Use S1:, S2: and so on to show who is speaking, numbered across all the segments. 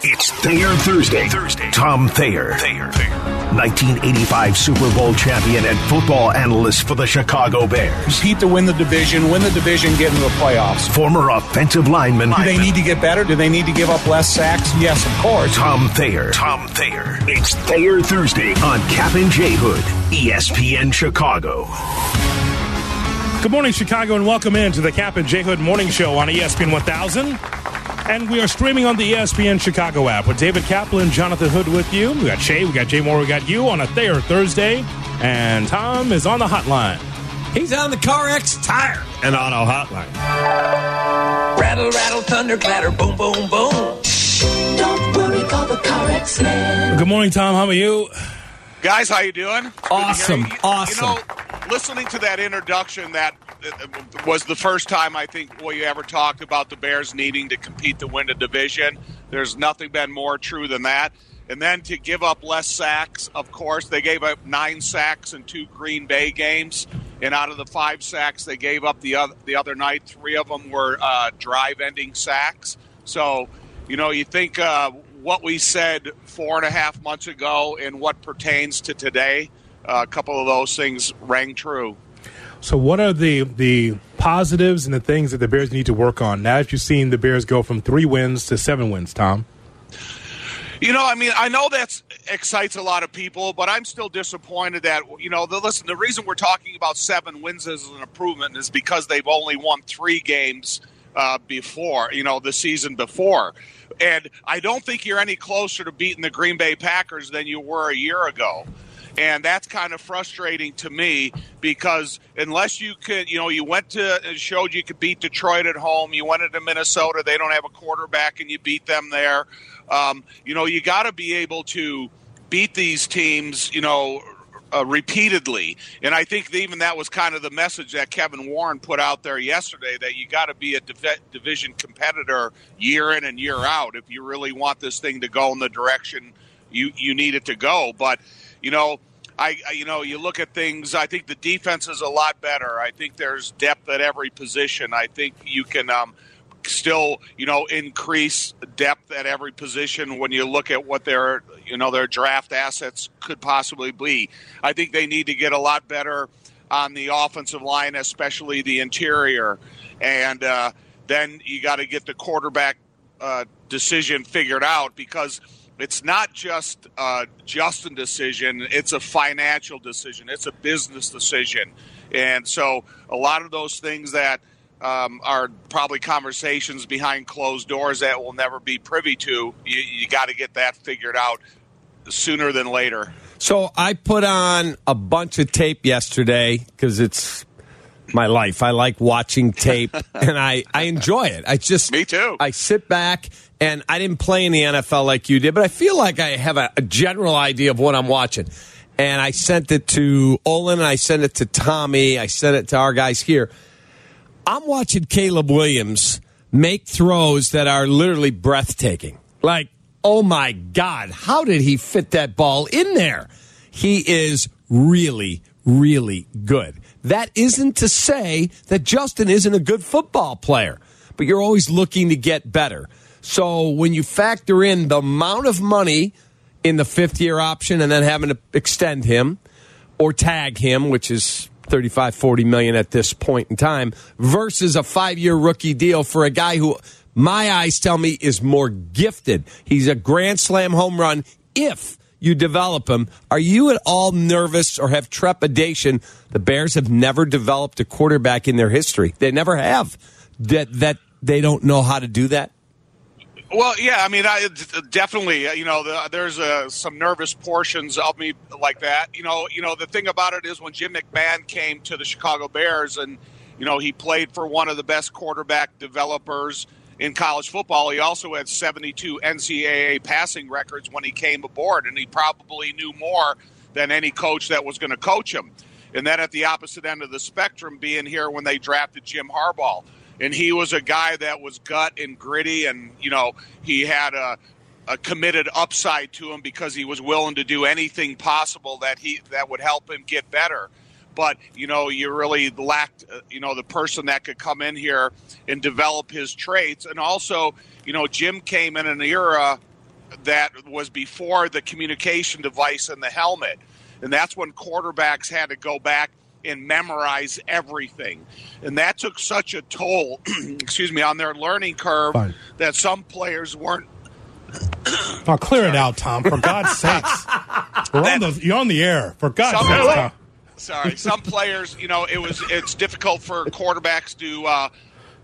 S1: Jets.
S2: It's Thayer Thursday. Thursday. Tom Thayer. Thayer. Thayer. 1985 Super Bowl champion and football analyst for the Chicago Bears.
S3: Compete to win the division, win the division, get into the playoffs.
S2: Former offensive lineman.
S3: Do they need to get better? Do they need to give up less sacks? Yes, of course.
S2: Tom Thayer. Tom Thayer. It's Thayer Thursday on Kap and J Hood, ESPN Chicago.
S4: Good morning, Chicago, and welcome in to the Kap and J Hood Morning Show on ESPN 1000. And we are streaming on the ESPN Chicago app with David Kaplan, Jonathan Hood with you. We got Shay, we got Jay Moore, we got you on a Thayer Thursday. And Tom is on the hotline.
S5: He's on the Car X Tire and Auto Hotline.
S6: Rattle, rattle, thunder, clatter, boom, boom, boom.
S7: Don't worry, call the CarX man.
S4: Good morning, Tom. How are you?
S8: Guys, how you doing?
S5: Awesome,
S8: You know,
S5: awesome.
S8: You know, listening to that introduction, that was the first time I think we ever talked about the Bears needing to compete to win a division. There's nothing been more true than that. And then to give up less sacks, of course, they gave up nine sacks in two Green Bay games. And out of the five sacks they gave up the other, the other night, three of them were uh, drive-ending sacks. So, you know, you think uh, what we said four and a half months ago and what pertains to today, uh, a couple of those things rang true.
S4: So, what are the the positives and the things that the Bears need to work on now that you've seen the Bears go from three wins to seven wins, Tom?
S8: You know, I mean, I know that excites a lot of people, but I'm still disappointed that you know. The, listen, the reason we're talking about seven wins as an improvement is because they've only won three games uh, before, you know, the season before, and I don't think you're any closer to beating the Green Bay Packers than you were a year ago. And that's kind of frustrating to me because unless you could, you know, you went to and showed you could beat Detroit at home, you went into Minnesota, they don't have a quarterback, and you beat them there. Um, you know, you got to be able to beat these teams, you know, uh, repeatedly. And I think even that was kind of the message that Kevin Warren put out there yesterday that you got to be a div- division competitor year in and year out if you really want this thing to go in the direction you you need it to go. But you know. I, I, you know, you look at things. I think the defense is a lot better. I think there's depth at every position. I think you can um, still, you know, increase depth at every position when you look at what their, you know, their draft assets could possibly be. I think they need to get a lot better on the offensive line, especially the interior, and uh, then you got to get the quarterback uh, decision figured out because it's not just a Justin decision; it's a financial decision, it's a business decision, and so a lot of those things that um, are probably conversations behind closed doors that we'll never be privy to. You, you got to get that figured out sooner than later.
S5: So I put on a bunch of tape yesterday because it's my life. I like watching tape and I, I enjoy it. I just
S8: Me too.
S5: I sit back and I didn't play in the NFL like you did, but I feel like I have a, a general idea of what I'm watching. And I sent it to Olin and I sent it to Tommy. I sent it to our guys here. I'm watching Caleb Williams make throws that are literally breathtaking. Like, oh my God, how did he fit that ball in there? He is really, really good. That isn't to say that Justin isn't a good football player, but you're always looking to get better. So when you factor in the amount of money in the fifth year option and then having to extend him or tag him, which is 35, 40 million at this point in time, versus a five year rookie deal for a guy who my eyes tell me is more gifted. He's a grand slam home run if you develop him. Are you at all nervous or have trepidation? The Bears have never developed a quarterback in their history. They never have. That that they don't know how to do that.
S8: Well, yeah, I mean, I definitely, uh, you know, the, there's uh, some nervous portions of me like that. You know, you know, the thing about it is when Jim McMahon came to the Chicago Bears, and you know, he played for one of the best quarterback developers in college football. He also had 72 NCAA passing records when he came aboard, and he probably knew more than any coach that was going to coach him. And then at the opposite end of the spectrum, being here when they drafted Jim Harbaugh and he was a guy that was gut and gritty, and you know he had a, a committed upside to him because he was willing to do anything possible that he that would help him get better. But you know, you really lacked, uh, you know, the person that could come in here and develop his traits, and also, you know, Jim came in an era that was before the communication device and the helmet. And that's when quarterbacks had to go back and memorize everything. And that took such a toll, excuse me, on their learning curve
S4: Fine.
S8: that some players weren't
S4: Oh, clear it out, Tom. For God's sakes, We're on the, you're on the air. For God's sake.
S8: Sorry. Some players you know it was it's difficult for quarterbacks to uh,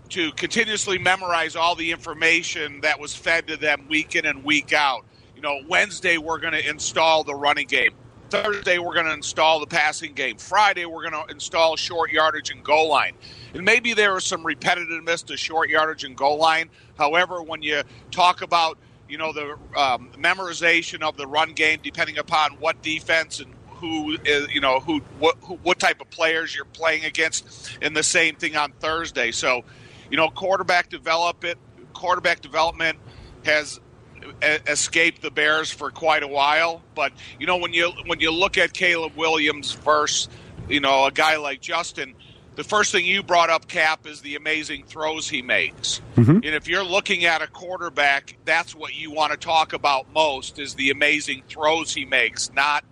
S8: to continuously memorize all the information that was fed to them week in and week out. You know wednesday we're going to install the running game. Thursday we're going to install the passing game. Friday we're going to install short yardage and goal line. And maybe there was some repetitiveness to short yardage and goal line. However when you talk about you know the um, memorization of the run game depending upon what defense and who is you know who what who, what type of players you're playing against. And the same thing on Thursday. So you know quarterback develop it quarterback development has escaped the Bears for quite a while. But you know when you when you look at Caleb Williams versus you know a guy like Justin the first thing you brought up Kap is the amazing throws he makes. Mm-hmm. And if you're looking at a quarterback that's what you want to talk about most is the amazing throws he makes not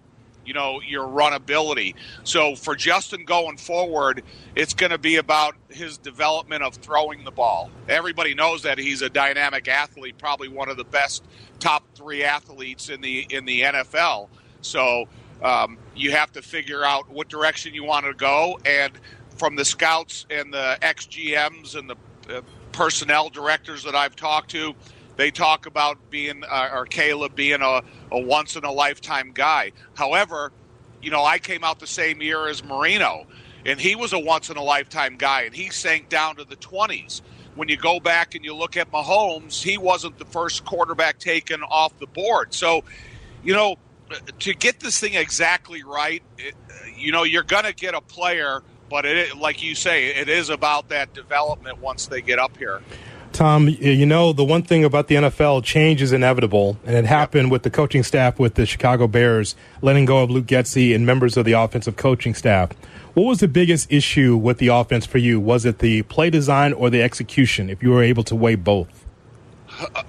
S8: you know your runability. So for Justin going forward, it's going to be about his development of throwing the ball. Everybody knows that he's a dynamic athlete, probably one of the best top three athletes in the in the NFL. So um, you have to figure out what direction you want to go, and from the scouts and the ex-GMs and the uh, personnel directors that I've talked to, they talk about being uh, or Caleb being a, a once in a lifetime guy. However, you know, I came out the same year as Marino, and he was a once in a lifetime guy, and he sank down to the 20s. When you go back and you look at Mahomes, he wasn't the first quarterback taken off the board. So, you know, to get this thing exactly right, it, you know, you're going to get a player, but it, like you say, it is about that development once they get up here.
S4: Tom, you know, the one thing about the NFL, change is inevitable, and it happened with the coaching staff with the Chicago Bears letting go of Luke Getsy and members of the offensive coaching staff. What was the biggest issue with the offense for you? Was it the play design or the execution, if you were able to weigh both?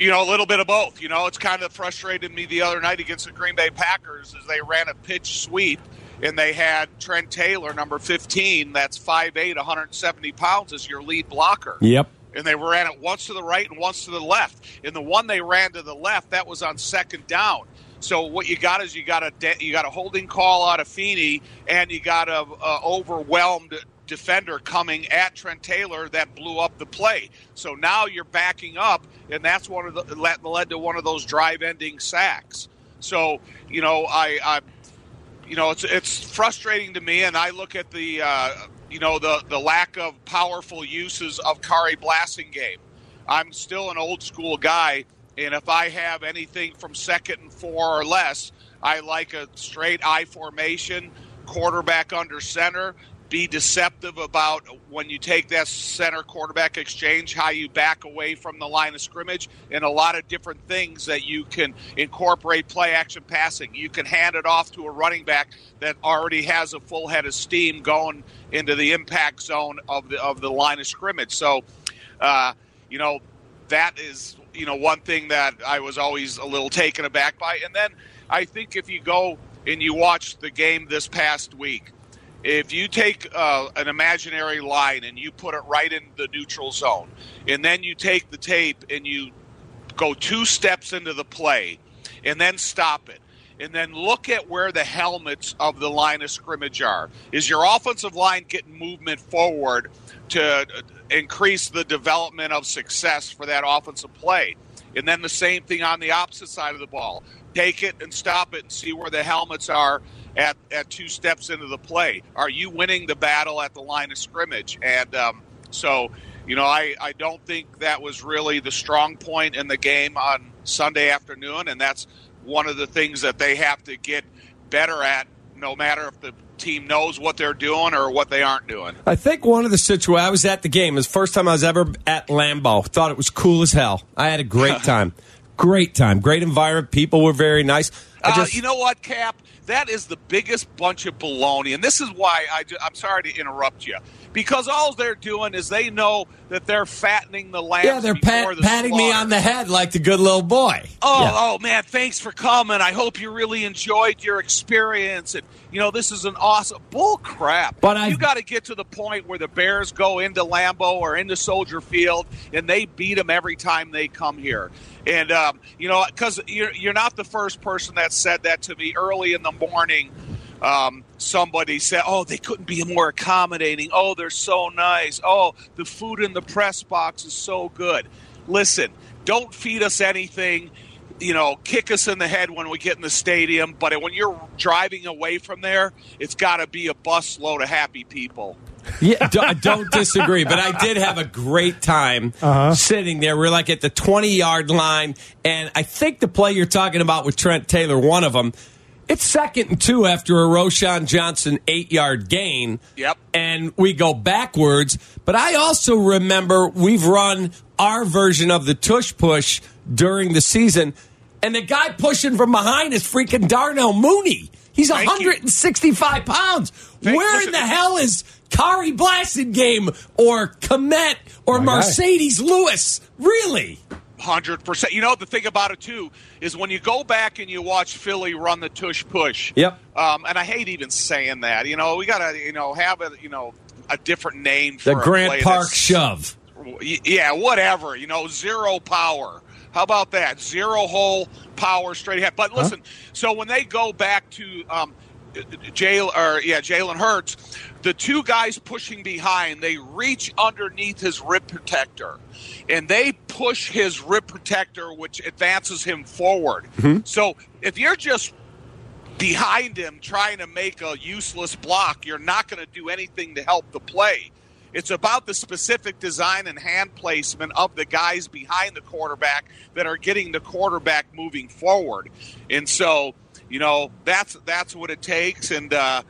S8: you know, a little bit of both. You know, it's kind of frustrated me the other night against the Green Bay Packers as they ran a pitch sweep and they had Trent Taylor, number 15, that's 5'8, 170 pounds, as your lead blocker.
S5: Yep.
S8: And they ran it once to the right and once to the left. And the one they ran to the left, that was on second down. So what you got is you got a de- you got a holding call out of Feeney, and you got a, a overwhelmed defender coming at Trent Taylor that blew up the play. So now you're backing up, and that's one of the led, led to one of those drive-ending sacks. So you know I, I you know it's it's frustrating to me, and I look at the uh, you know the the lack of powerful uses of Khari Blasingame. I'm still an old school guy, and if I have anything from second and four or less, I like a straight I formation, quarterback under center. Be deceptive about when you take that center quarterback exchange, how you back away from the line of scrimmage, and a lot of different things that you can incorporate play action passing. You can hand it off to a running back that already has a full head of steam going into the impact zone of the of the line of scrimmage. So, uh, you know, that is you know one thing that I was always a little taken aback by. And then I think if you go and you watch the game this past week, if you take uh, an imaginary line and you put it right in the neutral zone, and then you take the tape and you go two steps into the play, and then stop it. And then look at where the helmets of the line of scrimmage are. Is your offensive line getting movement forward to increase the development of success for that offensive play? And then the same thing on the opposite side of the ball. Take it and stop it and see where the helmets are at, at two steps into the play. Are you winning the battle at the line of scrimmage? And um, so, you know, I, I don't think that was really the strong point in the game on Sunday afternoon. And that's one of the things that they have to get better at, no matter if the team knows what they're doing or what they aren't doing.
S5: I think one of the situations I was at the game. It was the first time I was ever at Lambeau. Thought it was cool as hell. I had a great time. Great time. Great environment. People were very nice. I
S8: Uh, you know what, Kap? That is the biggest bunch of baloney, and this is why I, I'm sorry to interrupt you. Because all they're doing is they know that they're fattening the lambs.
S5: yeah, they're pat,
S8: the
S5: patting me on the head like the good little boy.
S8: Oh,
S5: Yeah.
S8: oh man, thanks for coming. I hope you really enjoyed your experience. And you know, this is an awesome bull crap.
S5: But I've-
S8: you got to get to the point where the Bears go into Lambeau or into Soldier Field and they beat them every time they come here. And um, you know, because you're you're not the first person that said that to me early in the morning. Um, somebody said, "Oh, they couldn't be more accommodating. Oh, they're so nice. Oh, the food in the press box is so good." Listen, don't feed us anything. You know, kick us in the head when we get in the stadium. But when you're driving away from there, it's got to be a bus load of happy people.
S5: Yeah, do- I don't disagree, but I did have a great time sitting there. We're like at the 20 yard line, and I think the play you're talking about with Trent Taylor, one of them, it's second and two after a Roschon Johnson eight yard gain.
S8: Yep.
S5: And we go backwards. But I also remember we've run our version of the tush push during the season, and the guy pushing from behind is freaking Darnell Mooney. He's
S8: Thank you.
S5: 165 pounds.
S8: Thank-
S5: Where in the hell is Khari Blasingame or Kmet or
S3: My guy.
S5: Marcedes Lewis? Really?
S8: Hundred percent. You know the thing about it too is when you go back and you watch Philly run the tush push.
S5: Yep.
S8: Um, and I hate even saying that. You know, we gotta you know have a you know a different name for
S5: The Grant Park shove.
S8: Yeah, whatever. You know, zero power. How about that? Zero hole power straight ahead. But listen, so when they go back to um, Jalen or yeah, Jalen Hurts, the two guys pushing behind, they reach underneath his rib protector, and they push his rib protector, which advances him forward. Mm-hmm. So if you're just behind him trying to make a useless block, you're not going to do anything to help the play. It's about the specific design and hand placement of the guys behind the quarterback that are getting the quarterback moving forward. And so, you know, that's that's what it takes. And uh,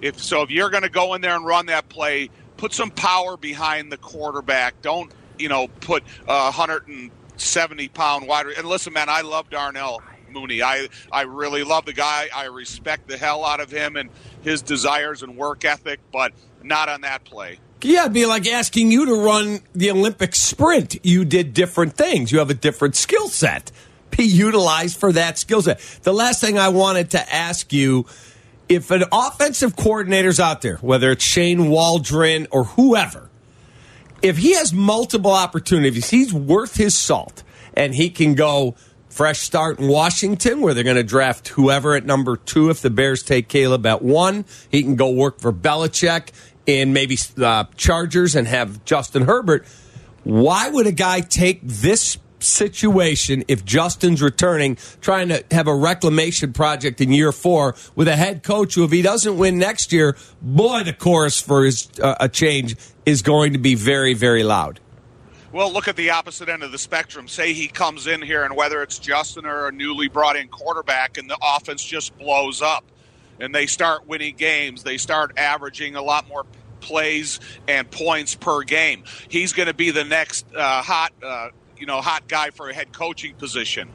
S8: if so, if you're going to go in there and run that play, put some power behind the quarterback. Don't you know put a hundred and seventy pound wide. And listen, man, I love Darnell. Mooney. I I really love the guy. I respect the hell out of him and his desires and work ethic, but not on that play.
S5: Yeah, it'd be like asking you to run the Olympic sprint. You did different things. You have a different skill set. Be utilized for that skill set. The last thing I wanted to ask you if an offensive coordinator's out there, whether it's Shane Waldron or whoever, if he has multiple opportunities, he's worth his salt and he can go fresh start in Washington where they're going to draft whoever at number two if the Bears take Caleb at one. He can go work for Belichick in maybe uh, Chargers and have Justin Herbert. Why would a guy take this situation if Justin's returning, trying to have a reclamation project in year four with a head coach who, if he doesn't win next year, boy, the chorus for his uh, a change is going to be very, very loud.
S8: Well, look at the opposite end of the spectrum. Say he comes in here, and whether it's Justin or a newly brought in quarterback, and the offense just blows up, and they start winning games, they start averaging a lot more plays and points per game. He's going to be the next uh, hot, uh, you know, hot guy for a head coaching position.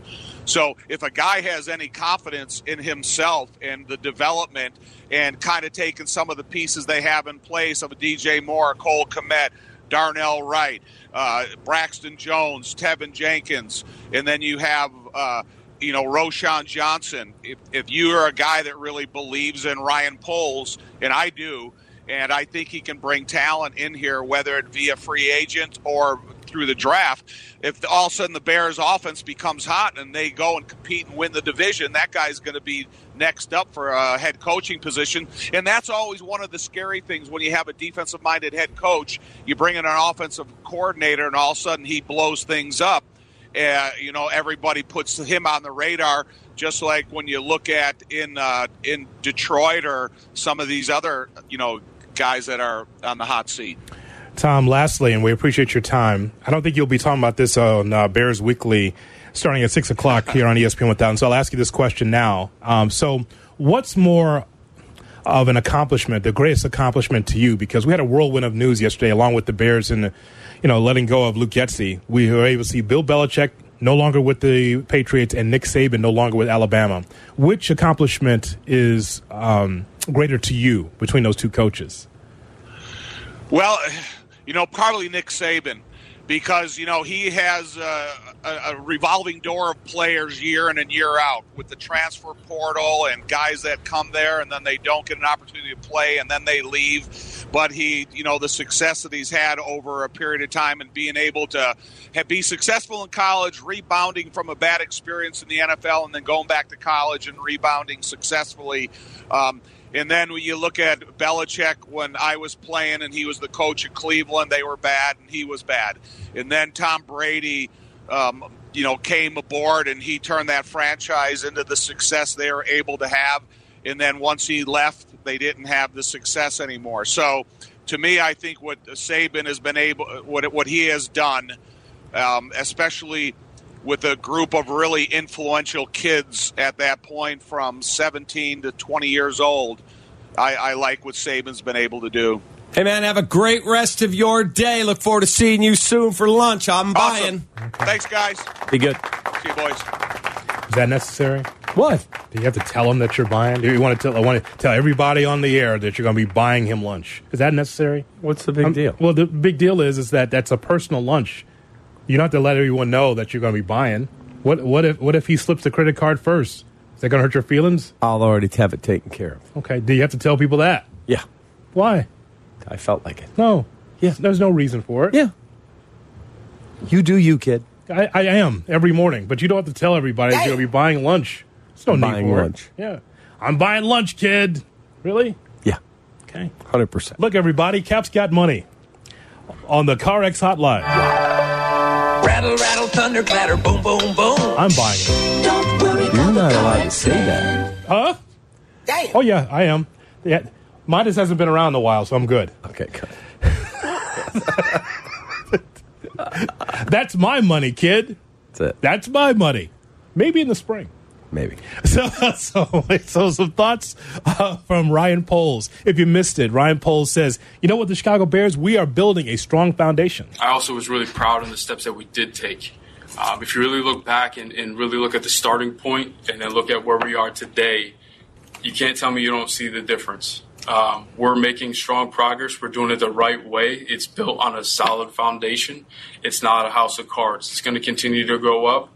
S8: So if a guy has any confidence in himself and the development and kind of taking some of the pieces they have in place of a DJ Moore, Cole Kmet, Darnell Wright, uh, Braxton Jones, Teven Jenkins, and then you have, uh, you know, Roschon Johnson. If, if you are a guy that really believes in Ryan Poles, and I do, and I think he can bring talent in here, whether it via free agent or through the draft. If all of a sudden the Bears' offense becomes hot and they go and compete and win the division, that guy's going to be next up for a head coaching position. And that's always one of the scary things when you have a defensive minded head coach. You bring in an offensive coordinator, and all of a sudden he blows things up. Uh, you know, everybody puts him on the radar, just like when you look at in uh, in Detroit or some of these other you know guys that are on the hot seat.
S4: Tom, lastly, and we appreciate your time. I don't think you'll be talking about this on uh, Bears Weekly starting at 6 o'clock here on ESPN 1000. So I'll ask you this question now. Um, so, what's more of an accomplishment, the greatest accomplishment to you? Because we had a whirlwind of news yesterday, along with the Bears and, you know, letting go of Luke Getsy. We were able to see Bill Belichick no longer with the Patriots, and Nick Saban no longer with Alabama. Which accomplishment is um, greater to you between those two coaches?
S8: Well, you know, probably Nick Saban because you know he has a, a, a, revolving door of players year in and year out with the transfer portal and guys that come there and then they don't get an opportunity to play and then they leave. But he, you know, the success that he's had over a period of time and being able to have, be successful in college, rebounding from a bad experience in the NFL, and then going back to college and rebounding successfully. Um, and then when you look at Belichick when I was playing and he was the coach of Cleveland, they were bad and he was bad. And then Tom Brady, um, you know, came aboard and he turned that franchise into the success they were able to have. And then once he left, they didn't have the success anymore. So, to me, I think what Saban has been able, what what he has done, um, especially with a group of really influential kids at that point from 17 to 20 years old. I, I, like what Saban's been able to do.
S5: Hey, man, have a great rest of your day. Look forward to seeing you soon for lunch. I'm
S8: awesome.
S5: buying.
S8: Thanks, guys.
S5: Be good.
S8: See you, boys.
S4: Is that necessary?
S5: What?
S4: Do you have to tell him that you're buying? Do you want to tell, I want to tell everybody on the air that you're going to be buying him lunch? Is that necessary?
S5: What's the big um, deal?
S4: Well, the big deal is is that that's a personal lunch you don't have to let everyone know that you're going to be buying. What what if what if he slips the credit card first? Is that going to hurt your feelings?
S5: I'll already have it taken care of.
S4: Okay. Do you have to tell people that?
S5: Yeah.
S4: Why?
S5: I felt like it.
S4: No.
S5: Yeah.
S4: There's no reason for it.
S5: Yeah. You do you, kid.
S4: I, I am every morning, but you don't have to tell everybody you're going to be buying lunch. There's no
S5: I'm
S4: need
S5: buying
S4: for
S5: lunch.
S4: it. Yeah. I'm buying lunch, kid. Really?
S5: Yeah.
S4: Okay.
S5: 100%.
S4: Look, everybody, Kap's got money on the CarX hotline.
S6: Rattle, rattle, thunder, clatter, boom, boom, boom.
S4: I'm buying it.
S7: Don't worry,
S5: You're not allowed to say that.
S4: Huh?
S7: Damn.
S4: Oh, yeah, I am. Yeah. Mine just hasn't been around in a while, so I'm good.
S5: Okay, good.
S4: That's my money, kid.
S5: That's it.
S4: That's my money. Maybe in the spring.
S5: Maybe.
S4: So, so, so some thoughts uh, from Ryan Poles. If you missed it, Ryan Poles says, "You know what, the Chicago Bears, we are building a strong foundation."
S1: I also was really proud of the steps that we did take. Um, if you really look back and, and really look at the starting point and then look at where we are today, you can't tell me you don't see the difference. Um, we're making strong progress. We're doing it the right way. It's built on a solid foundation. It's not a house of cards. It's going to continue to go up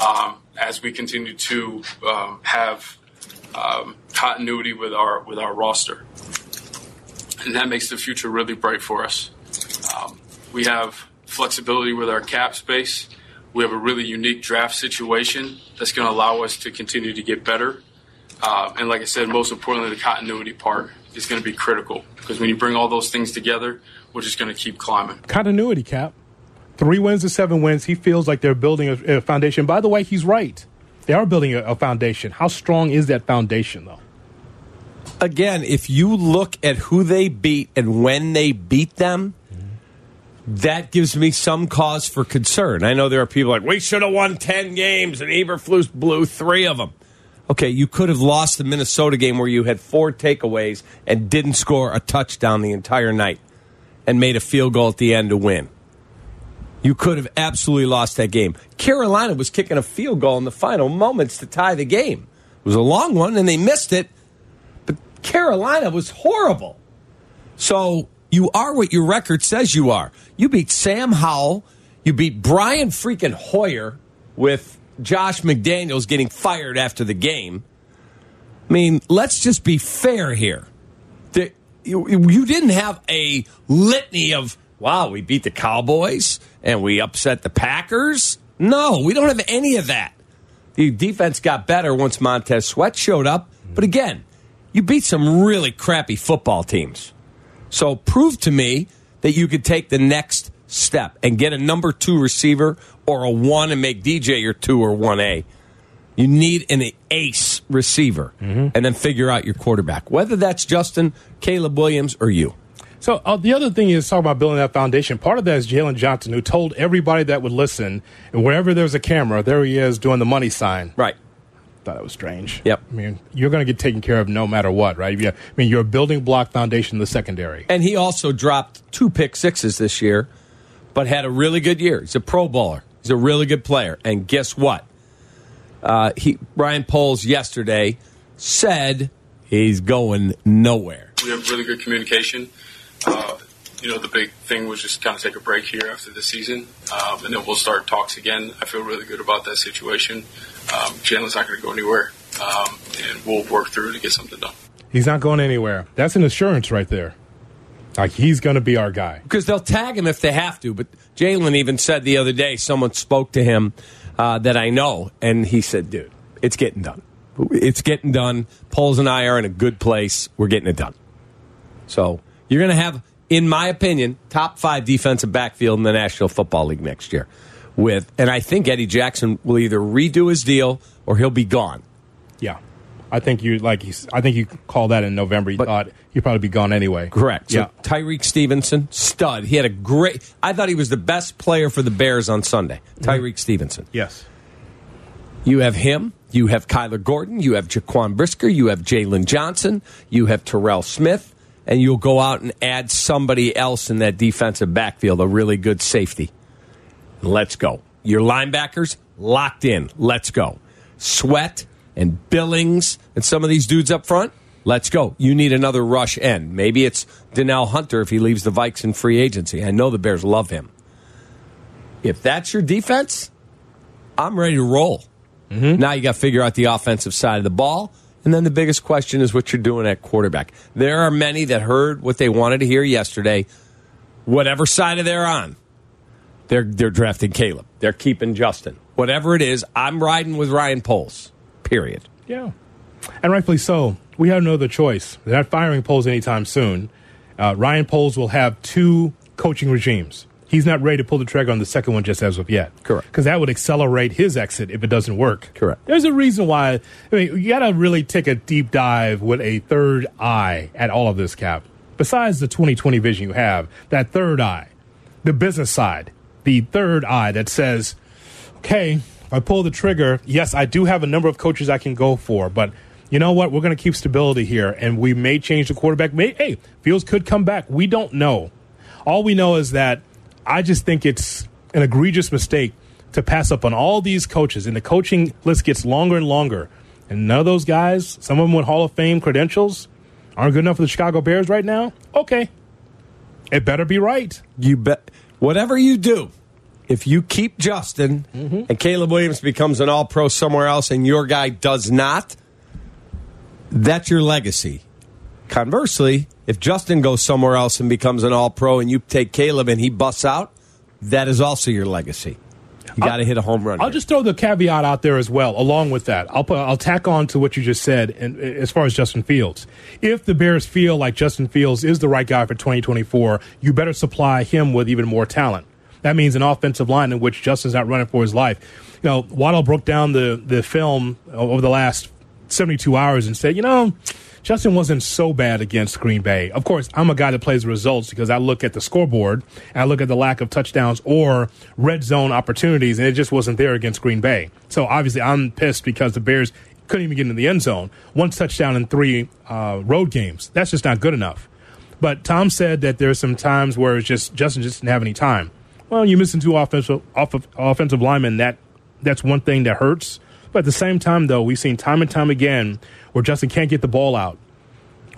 S1: um, as we continue to um, have um, continuity with our with our roster, and that makes the future really bright for us. Um, we have flexibility with our cap space. We have a really unique draft situation that's going to allow us to continue to get better. Uh, and like I said, most importantly, the continuity part is going to be critical because when you bring all those things together, we're just going to keep climbing.
S4: Continuity, Kap. Three wins to seven wins. He feels like they're building a, a foundation. By the way, he's right. They are building a, a foundation. How strong is that foundation, though?
S5: Again, if you look at who they beat and when they beat them, that gives me some cause for concern. I know there are people like, we should have won 10 games and Eberflus blew three of them. Okay, you could have lost the Minnesota game where you had four takeaways and didn't score a touchdown the entire night and made a field goal at the end to win. You could have absolutely lost that game. Carolina was kicking a field goal in the final moments to tie the game. It was a long one and they missed it, but Carolina was horrible. So you are what your record says you are. You beat Sam Howell, you beat Brian freaking Hoyer with Josh McDaniels getting fired after the game. I mean, let's just be fair here. You, didn't have a litany of, wow, we beat the Cowboys and we upset the Packers. No, we don't have any of that. The defense got better once Montez Sweat showed up. But again, you beat some really crappy football teams. So prove to me that you could take the next step and get a number two receiver or a one and make DJ your two or one A. You need an ace receiver mm-hmm. and then figure out your quarterback, whether that's Justin, Caleb Williams, or you.
S4: So uh, the other thing is talking about building that foundation. Part of that is Jaylon Johnson, who told everybody that would listen, and wherever there's a camera, there he is doing the money sign.
S5: Right.
S4: Thought it was strange.
S5: Yep.
S4: I mean, you're going to get taken care of no matter what, right? Yeah. I mean, you're a building block foundation in the secondary.
S5: And he also dropped two pick sixes this year, but had a really good year. He's a Pro Bowler. He's a really good player. And guess what? Uh, he Ryan Poles yesterday said he's going nowhere.
S1: We have really good communication. Uh, you know, the big thing was just kind of take a break here after the season, um, and then we'll start talks again. I feel really good about that situation. Um, Jaylon's not going to go anywhere, um, and we'll work through to get something done.
S4: He's not going anywhere. That's an assurance right there. Like he's going to be our guy.
S5: because they'll tag him if they have to. But Jaylon even said the other day, someone spoke to him uh, that I know, and he said, "Dude, it's getting done. It's getting done. Poles and I are in a good place. We're getting it done." So you're going to have, in my opinion, top five defensive backfield in the National Football League next year. With and I think Eddie Jackson will either redo his deal or he'll be gone.
S4: Yeah. I think you like. He's, I think you called that in November. You
S5: But-
S4: thought he'd probably be gone anyway.
S5: Correct. So
S4: Yeah.
S5: Tyrique Stevenson, stud. He had a great. I thought he was the best player for the Bears on Sunday. Mm-hmm. Tyrique Stevenson.
S4: Yes.
S5: You have him. You have Kyler Gordon. You have Jaquan Brisker. You have Jaylon Johnson. You have Terrell Smith. And you'll go out and add somebody else in that defensive backfield, a really good safety. Let's go. Your linebackers locked in. Let's go. Sweat and Billings and some of these dudes up front. Let's go. You need another rush end. Maybe it's Danielle Hunter if he leaves the Vikes in free agency. I know the Bears love him. If that's your defense, I'm ready to roll. Mm-hmm. Now you got to figure out the offensive side of the ball. And then the biggest question is what you're doing at quarterback. There are many that heard what they wanted to hear yesterday. Whatever side of they're on, they're they're drafting Caleb. They're keeping Justin. Whatever it is, I'm riding with Ryan Poles. Period.
S4: Yeah. And rightfully so. We have no other choice. They're not firing Poles anytime soon. Uh, Ryan Poles will have two coaching regimes. He's not ready to pull the trigger on the second one just as of yet.
S5: Correct.
S4: Because that would accelerate his exit if it doesn't work.
S5: Correct.
S4: There's a reason why. I mean, you got to really take a deep dive with a third eye at all of this, Kap. Besides the 2020 vision you have, that third eye, the business side, the third eye that says, okay, if I pull the trigger, yes, I do have a number of coaches I can go for, but you know what? We're going to keep stability here, and we may change the quarterback. May, hey, Fields could come back. We don't know. All we know is that I just think it's an egregious mistake to pass up on all these coaches, and the coaching list gets longer and longer. And none of those guys, some of them with Hall of Fame credentials, aren't good enough for the Chicago Bears right now. Okay, it better be right.
S5: You bet. Whatever you do, if you keep Justin mm-hmm. and Caleb Williams becomes an all pro somewhere else and your guy does not, that's your legacy. Conversely, if Justin goes somewhere else and becomes an all pro and you take Caleb and he busts out, that is also your legacy. You got to hit a home run.
S4: I'll
S5: here.
S4: just throw the caveat out there as well. Along with that, I'll put, I'll tack on to what you just said. And as far as Justin Fields, if the Bears feel like Justin Fields is the right guy for 2024, you better supply him with even more talent. That means an offensive line in which Justin's not running for his life. You know, Waddle broke down the the film over the last 72 hours and said, you know, Justin wasn't so bad against Green Bay. Of course, I'm a guy that plays results because I look at the scoreboard and I look at the lack of touchdowns or red zone opportunities, and it just wasn't there against Green Bay. So obviously, I'm pissed because the Bears couldn't even get into the end zone. One touchdown in three uh, road games. That's just not good enough. But Tom said that there's some times where it's just Justin just didn't have any time. Well, you're missing two offensive off of, offensive linemen. That that's one thing that hurts. But at the same time, though, we've seen time and time again where Justin can't get the ball out,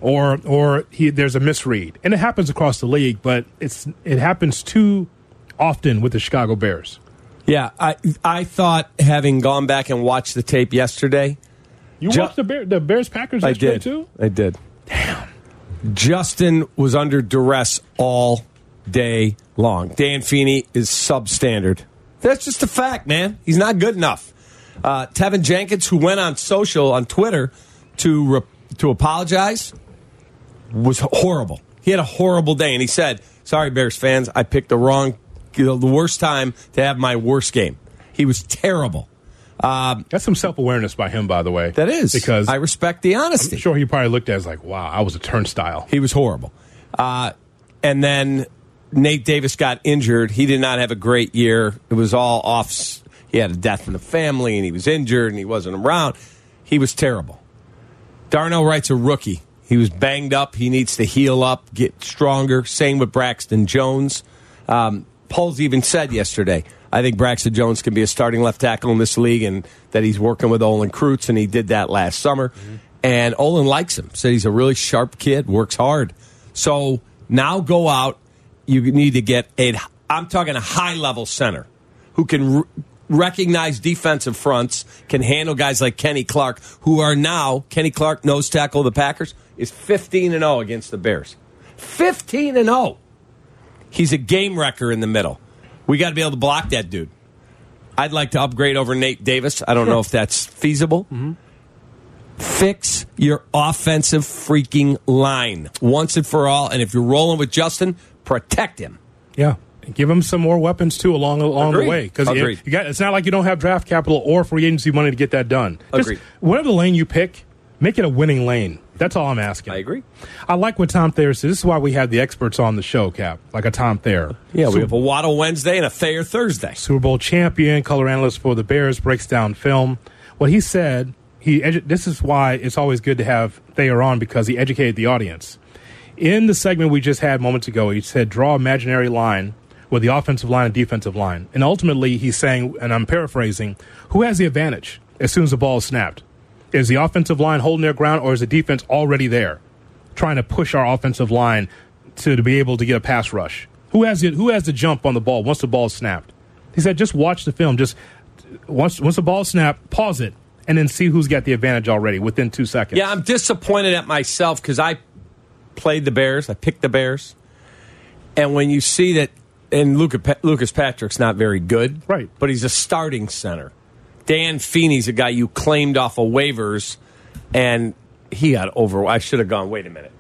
S4: or or he, there's a misread, and it happens across the league. But it's it happens too often with the Chicago Bears.
S5: yeah, I I thought having gone back and watched the tape yesterday,
S4: You
S5: Ju-
S4: watched the Bear, the Bears Packers
S5: I did
S4: too.
S5: I did. Damn. Justin was under duress all day long. Dan Feeney is substandard. That's just a fact, man. He's not good enough. Uh, Teven Jenkins, who went on social on Twitter to re- to apologize, was horrible. He had a horrible day, and he said, "Sorry, Bears fans, I picked the wrong, you know, the worst time to have my worst game." He was terrible.
S4: That's some self awareness by him, by the way.
S5: That is
S4: because
S5: I respect the honesty.
S4: I'm sure he probably looked at it as like, wow, I was a turnstile.
S5: He was horrible. Uh, and then Nate Davis got injured. He did not have a great year. It was all off. He had a death in the family, and he was injured, and he wasn't around. He was terrible. Darnell Wright's a rookie. He was banged up. He needs to heal up, get stronger. Same with Braxton Jones. Um, Poles even said yesterday, I think Braxton Jones can be a starting left tackle in this league, and that he's working with Olin Kreutz, and he did that last summer. And Olin likes him. Said he's a really sharp kid, works hard. So now go out. You need to get a. I'm talking a high level center who can. R Recognize defensive fronts, can handle guys like Kenny Clark, who are now Kenny Clark, nose tackle of the Packers, is 15 and 0 against the Bears. 15 and 0. He's a game wrecker in the middle. We got to be able to block that dude. I'd like to upgrade over Nate Davis. I don't know if that's feasible. Fix your offensive freaking line once and for all. And if you're rolling with Justin, protect him.
S4: Yeah. Give him some more weapons too along along
S5: Agreed.
S4: the way because you got it's not like you don't have draft capital or free agency money to get that done. Just
S5: Agreed.
S4: whatever the lane you pick, make it a winning lane. That's all I'm asking.
S5: I agree.
S4: I like what Tom Thayer says. This is why we have the experts on the show, Kap, like a Tom Thayer.
S5: Yeah, we have a Waddle Wednesday and a Thayer Thursday.
S4: Super Bowl champion, color analyst for the Bears, breaks down film. What he said, he edu- this is why it's always good to have Thayer on because he educated the audience. In the segment we just had moments ago, he said, draw imaginary line with the offensive line and defensive line. And ultimately, he's saying, and I'm paraphrasing, who has the advantage as soon as the ball is snapped? Is the offensive line holding their ground or is the defense already there, trying to push our offensive line to, to be able to get a pass rush? Who has it? Who has the jump on the ball once the ball is snapped? He said, just watch the film. Just once once the ball is snapped, pause it, and then see who's got the advantage already within two seconds.
S5: Yeah, I'm disappointed at myself because I played the Bears. I picked the Bears. And when you see that, and Luca, Lucas Patrick's not very good,
S4: Right.
S5: But he's a starting center. Dan Feeney's a guy you claimed off of waivers, and he got over. I should have gone. Wait a minute.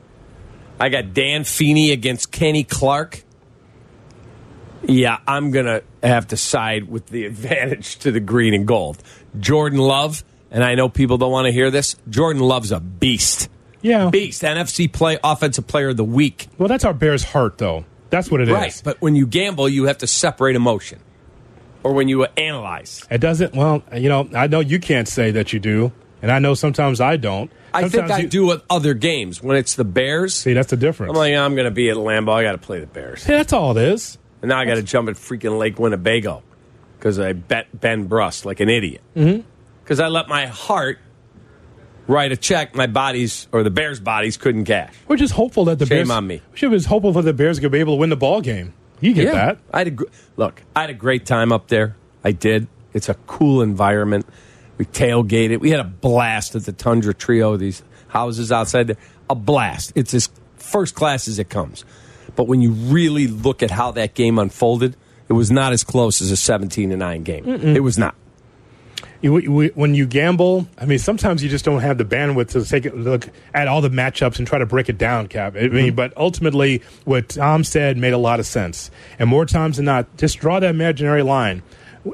S5: I got Dan Feeney against Kenny Clark. Yeah, I'm gonna have to side with the advantage to the green and gold. Jordan Love, and I know people don't want to hear this. Jordan Love's a beast.
S4: yeah.
S5: Beast. NFC play offensive player of the week.
S4: Well, that's our Bears' heart, though. That's what it is.
S5: Right. But when you gamble, you have to separate emotion. Or when you analyze.
S4: It doesn't. Well, you know, I know you can't say that you do, and I know sometimes I don't.
S5: I think I
S4: you-
S5: do with other games. When it's the Bears,
S4: See, that's the difference.
S5: I'm like, I'm going to be at Lambeau. I got to play the Bears.
S4: yeah, that's all it is.
S5: And now I got to jump at freaking Lake Winnebago because I bet Ben Brust like an idiot. Mm-hmm. Because I let my heart write a check my bodies or the Bears' bodies couldn't cash.
S4: We're just hopeful that the
S5: Shame
S4: Bears.
S5: on me.
S4: We should be hopeful that the Bears could be able to win the ball game. You get that?
S5: I had a gr- look. I had a great time up there. I did. It's a cool environment. We tailgated. We had a blast at the Tundra Trio. These houses outside there, a blast. It's as first class as it comes. But when you really look at how that game unfolded, it was not as close as a seventeen to nine game. It was not.
S4: You, when you gamble, I mean, sometimes you just don't have the bandwidth to take a look at all the matchups and try to break it down, Kap. I mean, mm-hmm. but ultimately, what Tom said made a lot of sense. And more times than not, just draw that imaginary line.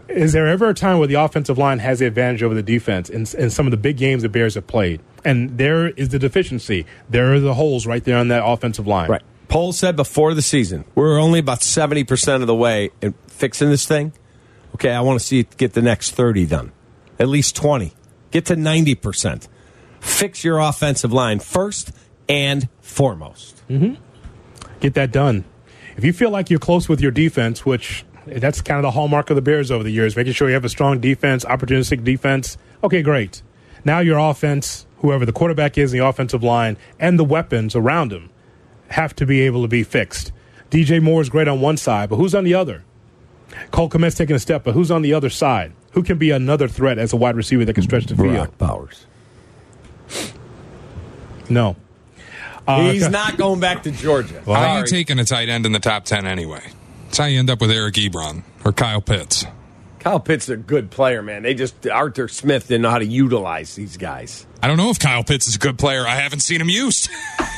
S4: Is there ever a time where the offensive line has the advantage over the defense in, in some of the big games the Bears have played? And there is the deficiency. There are the holes right there on that offensive line.
S5: Right. Poll said before the season, we're only about 70% of the way in fixing this thing. Okay, I want to see it get the next 30 done, at least 20. Get to 90%. Fix your offensive line first and foremost. Mm-hmm.
S4: get that done. If you feel like you're close with your defense, which that's kind of the hallmark of the Bears over the years, making sure you have a strong defense, opportunistic defense. Okay, great. Now your offense, whoever the quarterback is, the offensive line, and the weapons around him have to be able to be fixed. DJ Moore is great on one side, but who's on the other? Cole Kmet's taking a step, but who's on the other side? Who can be another threat as a wide receiver that can stretch the field?
S5: Brock Bowers.
S4: No. Uh,
S5: He's not going back to Georgia.
S9: How are you taking a tight end in the top 10 anyway? That's how you end up with Eric Ebron or Kyle Pitts.
S5: Kyle Pitts is a good player, man. They just, Arthur Smith didn't know how to utilize these guys.
S9: I don't know if Kyle Pitts is a good player. I haven't seen him used.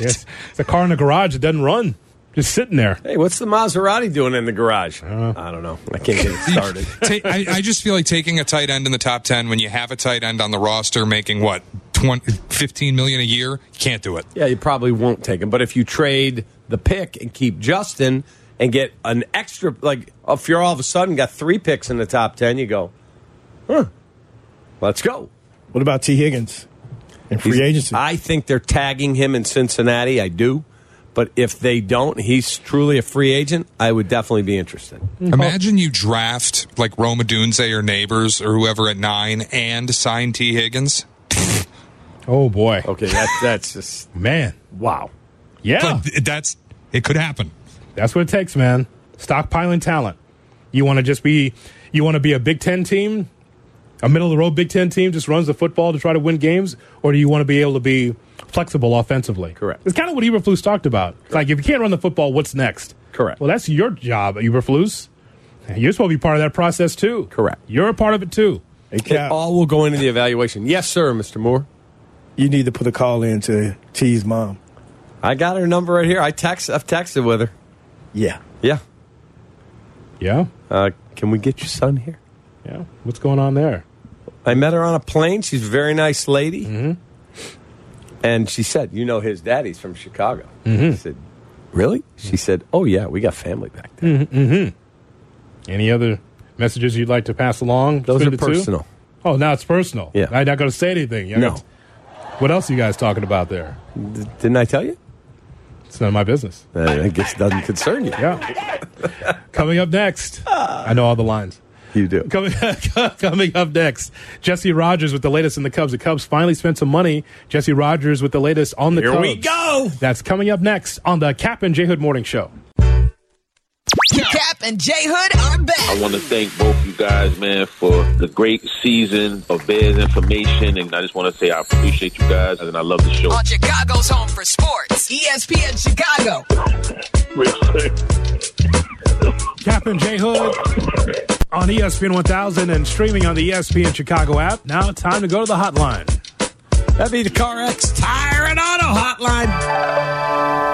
S4: Yes. It's a car in the garage that doesn't run, just sitting there.
S5: Hey, what's the Maserati doing in the garage? I don't know. I can't get it started.
S9: Ta- I, I just feel like taking a tight end in the top 10 when you have a tight end on the roster making what, 20, 15 million a year? Can't do it.
S5: Yeah, you probably won't take him. But if you trade the pick and keep Justin and get an extra, like if you're all of a sudden got three picks in the top 10, you go, huh, let's go.
S10: What about Tee Higgins and free
S5: He's-
S10: agency?
S5: I think they're tagging him in Cincinnati. I do. But if they don't, he's truly a free agent. I would definitely be interested. Mm-hmm.
S9: Imagine you draft like Rome Odunze or Neighbors or whoever at nine and sign Tee Higgins.
S4: Oh boy.
S5: Okay, that, that's just
S4: Man.
S5: wow.
S4: Yeah.
S9: But that's it could happen.
S4: That's what it takes, man. Stockpiling talent. You want to just be, you want to be a Big Ten team, a middle of the road Big Ten team, just runs the football to try to win games, or do you want to be able to be flexible offensively?
S5: Correct.
S4: It's kind of what Eberflus talked about. It's like if you can't run the football, what's next?
S5: Correct.
S4: Well, that's your job, Eberflus. You're supposed to be part of that process too.
S5: Correct.
S4: You're a part of it too.
S3: Hey,
S5: It all will go into the evaluation. Yes, sir, Mr. Moore.
S3: you need to put a call in to T's mom.
S5: I got her number right here. I text. I've texted with her.
S3: Yeah.
S5: Yeah.
S4: Yeah.
S5: Uh, can we get your son here?
S4: Yeah. What's going on there?
S5: I met her on a plane. She's a very nice lady. Mm-hmm. And she said, You know, his daddy's from Chicago. Mm-hmm. I said, Really? She said, Oh, yeah, we got family back there. Mm-hmm, mm-hmm.
S4: Any other messages you'd like to pass along?
S5: Those are
S4: the two?
S5: personal.
S4: Oh, now it's personal.
S5: Yeah.
S4: I'm not going to say anything. You're
S5: No.
S4: not- What else are you guys talking about there?
S5: D- didn't I tell you?
S4: It's none of my business.
S5: I guess it doesn't concern you.
S4: Yeah. Coming up next, I know all the lines.
S5: You do.
S4: Coming, coming up next, Jesse Rogers with the latest in the Cubs. The Cubs finally spent some money. Jesse Rogers with the latest on the
S5: Here
S4: Cubs.
S5: we go.
S4: That's coming up next on the Kap and J Hood Morning Show.
S10: Kap and J Hood are back.
S11: I want to thank both you guys, man, for the great season of Bears information. And I just want to say I appreciate you guys and I love the show.
S10: On Chicago's home for sports, ESPN Chicago.
S4: Kap and J Hood on ESPN 1000 and streaming on the ESPN Chicago app. Now, time to go to the hotline.
S5: That'd be the CarX Tire and Auto Hotline.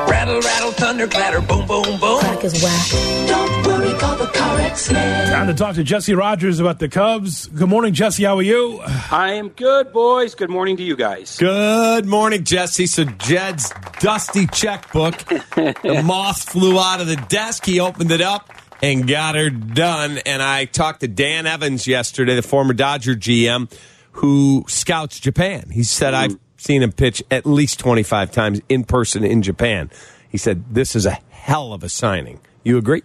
S6: Rattle, rattle, thunder, clatter, boom, boom, boom.
S7: Crack is whack. Don't worry, call the CarX man.
S4: Time to talk to Jesse Rogers about the Cubs. Good morning, Jesse. How are you?
S12: I am good, boys. Good morning to you guys.
S5: Good morning, Jesse. So Jed's dusty checkbook, the moth flew out of the desk. He opened it up and got her done. And I talked to Dan Evans yesterday, the former Dodger GM, who scouts Japan. He said I've seen him pitch at least 25 times in person in Japan. He said this is a hell of a signing. You agree?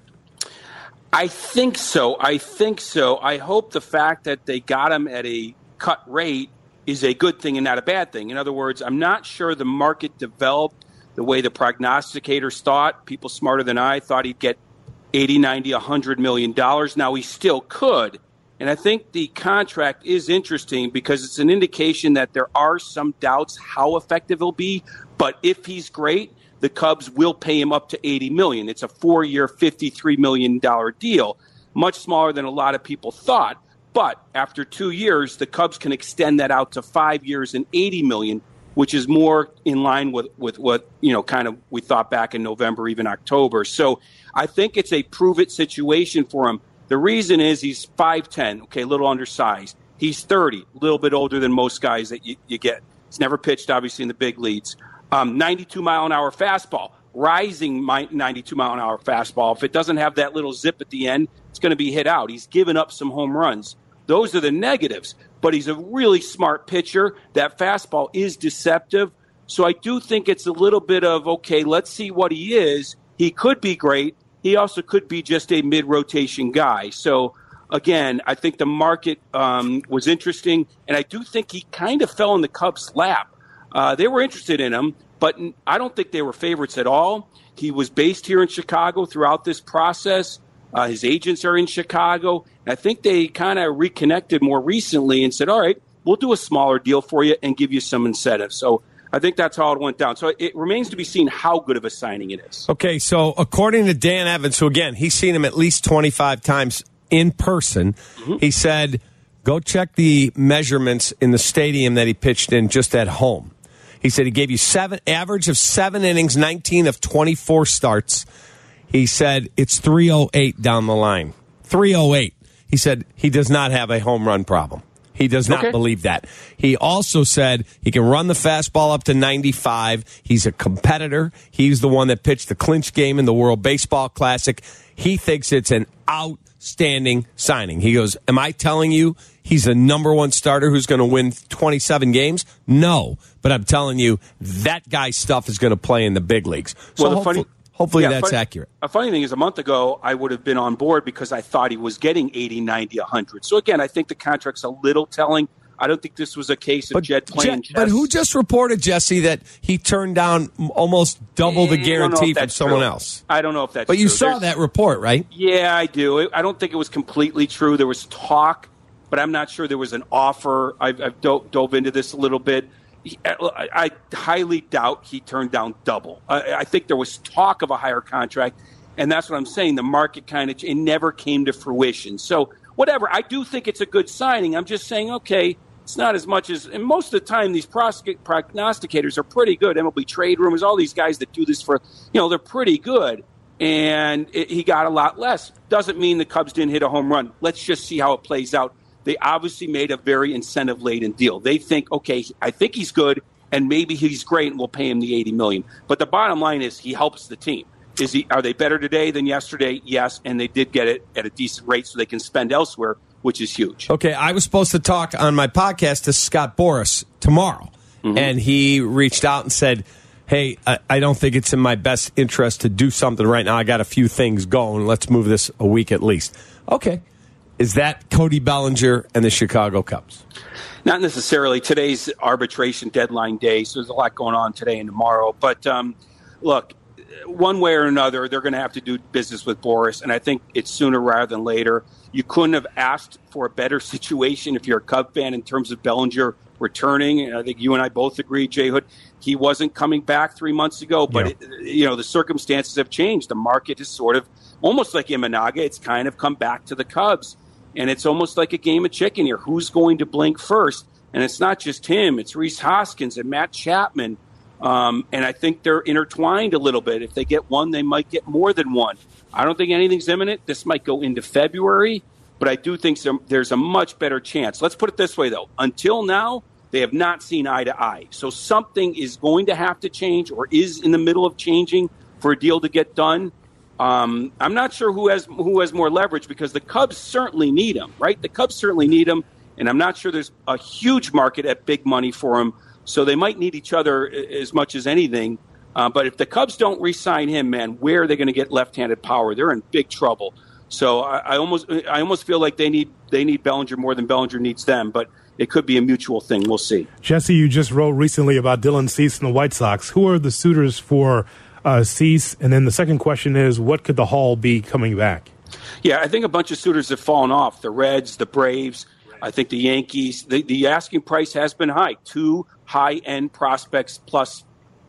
S12: I think so. I think so. I hope the fact that they got him at a cut rate is a good thing and not a bad thing. In other words, I'm not sure the market developed the way the prognosticators thought. People smarter than I thought he'd get 80, 90, 100 million dollars. Now he still could. And I think the contract is interesting because it's an indication that there are some doubts how effective he'll be. But if he's great, the Cubs will pay him up to 80 million. It's a four-year, 53 million dollar deal, much smaller than a lot of people thought. But after two years, the Cubs can extend that out to five years and 80 million, which is more in line with, with what, you know, kind of we thought back in November, even October. So I think it's a prove it situation for him. The reason is he's 5'10, okay, a little undersized. He's 30, a little bit older than most guys that you, you get. He's never pitched, obviously, in the big leagues. Um, 92 mile an hour fastball, rising mi- 92 mile an hour fastball. If it doesn't have that little zip at the end, it's going to be hit out. He's given up some home runs. Those are the negatives, but he's a really smart pitcher. That fastball is deceptive. So I do think it's a little bit of, okay, let's see what he is. He could be great. He also could be just a mid rotation guy. So again, I think the market um, was interesting, and I do think he kind of fell in the Cubs' lap. Uh, they were interested in him, but I don't think they were favorites at all. He was based here in Chicago throughout this process. Uh, his agents are in Chicago. And I think they kind of reconnected more recently and said, all right, we'll do a smaller deal for you and give you some incentives. So I think that's how it went down. So it remains to be seen how good of a signing it is.
S5: Okay, so according to Dan Evans, who again, he's seen him at least 25 times in person, mm-hmm. he said, go check the measurements in the stadium that he pitched in just at home. He said he gave you seven, average of seven innings, 19 of 24 starts. He said it's 308 down the line. 308. He said he does not have a home run problem. He does not
S12: Okay.
S5: believe that. He also said he can run the fastball up to 95. He's a competitor. He's the one that pitched the clinch game in the World Baseball Classic. He thinks it's an outstanding signing. He goes, Am I telling you he's a number one starter who's going to win 27 games? No. But I'm telling you, that guy's stuff is going to play in the big leagues. So
S12: Well, the funny-
S5: hopefully
S12: Yeah,
S5: that's
S12: funny-
S5: accurate.
S12: A funny thing is, a month ago, I would have been on board because I thought he was getting 80, 90, 100. So again, I think the contract's a little telling. I don't think this was a case of Jed playing
S5: Je- but who just reported, Jesse, that he turned down almost double the
S12: I don't know if
S5: guarantee from someone
S12: true.
S5: else?
S12: I don't know if that's
S5: But you
S12: true.
S5: saw
S12: There's-
S5: that report, right?
S12: Yeah, I do. I don't think it was completely true. There was talk, but I'm not sure there was an offer. I've, I've dove, dove into this a little bit. He- I, I highly doubt he turned down double. I, I think there was talk of a higher contract, and that's what I'm saying. The market kind of it never came to fruition. So whatever. I do think it's a good signing. I'm just saying, okay, it's not as much as. And most of the time, these prognosticators are pretty good. MLB trade rumors, all these guys that do this for, you know, they're pretty good and it, he got a lot less. Doesn't mean the Cubs didn't hit a home run. Let's just see how it plays out. They obviously made a very incentive laden deal. They think, okay, I think he's good, and maybe he's great, and we'll pay him the eighty million. But the bottom line is, he helps the team. Is he? Are they better today than yesterday? Yes, and they did get it at a decent rate, so they can spend elsewhere, which is huge.
S5: Okay, I was supposed to talk on my podcast to Scott Boras tomorrow,
S12: Mm-hmm.
S5: and he reached out and said, "Hey, I, I don't think it's in my best interest to do something right now. I got a few things going. Let's move this a week at least." Okay, is that Cody Bellinger and the Chicago Cubs?
S12: not necessarily today's arbitration deadline day, so there's a lot going on today and tomorrow. But um, look, one way or another, they're going to have to do business with Boras, and I think it's sooner rather than later. You couldn't have asked for a better situation if you're a Cub fan in terms of Bellinger returning. And I think you and I both agree, J Hood, he wasn't coming back three months ago, but it, you know the circumstances have changed. The market is sort of almost like Imanaga. It's kind of come back to the Cubs and it's almost like a game of chicken here. Who's going to blink first? And it's not just him; it's Rhys Hoskins and Matt Chapman. Um, and I think they're intertwined a little bit. If they get one, they might get more than one. I don't think anything's imminent. This might go into February, but I do think some, there's a much better chance. Let's put it this way, though. Until now, they have not seen eye to eye. So something is going to have to change, or is in the middle of changing for a deal to get done. Um, I'm not sure who has who has more leverage because the Cubs certainly need him, right? The Cubs certainly need him, and I'm not sure there's a huge market at big money for him. So they might need each other as much as anything. Uh, but if the Cubs don't re-sign him, man, where are they going to get left-handed power? They're in big trouble. So I, I almost I almost feel like they need they need Bellinger more than Bellinger needs them. But it could be a mutual thing. We'll see.
S4: Jesse, you just wrote recently about Dylan Cease and the White Sox. Who are the suitors for uh, Cease? And then the second question is, what could the haul be coming back?
S12: Yeah, I think a bunch of suitors have fallen off. The Reds, the Braves, I think the Yankees. The, the asking price has been high. Two high end prospects plus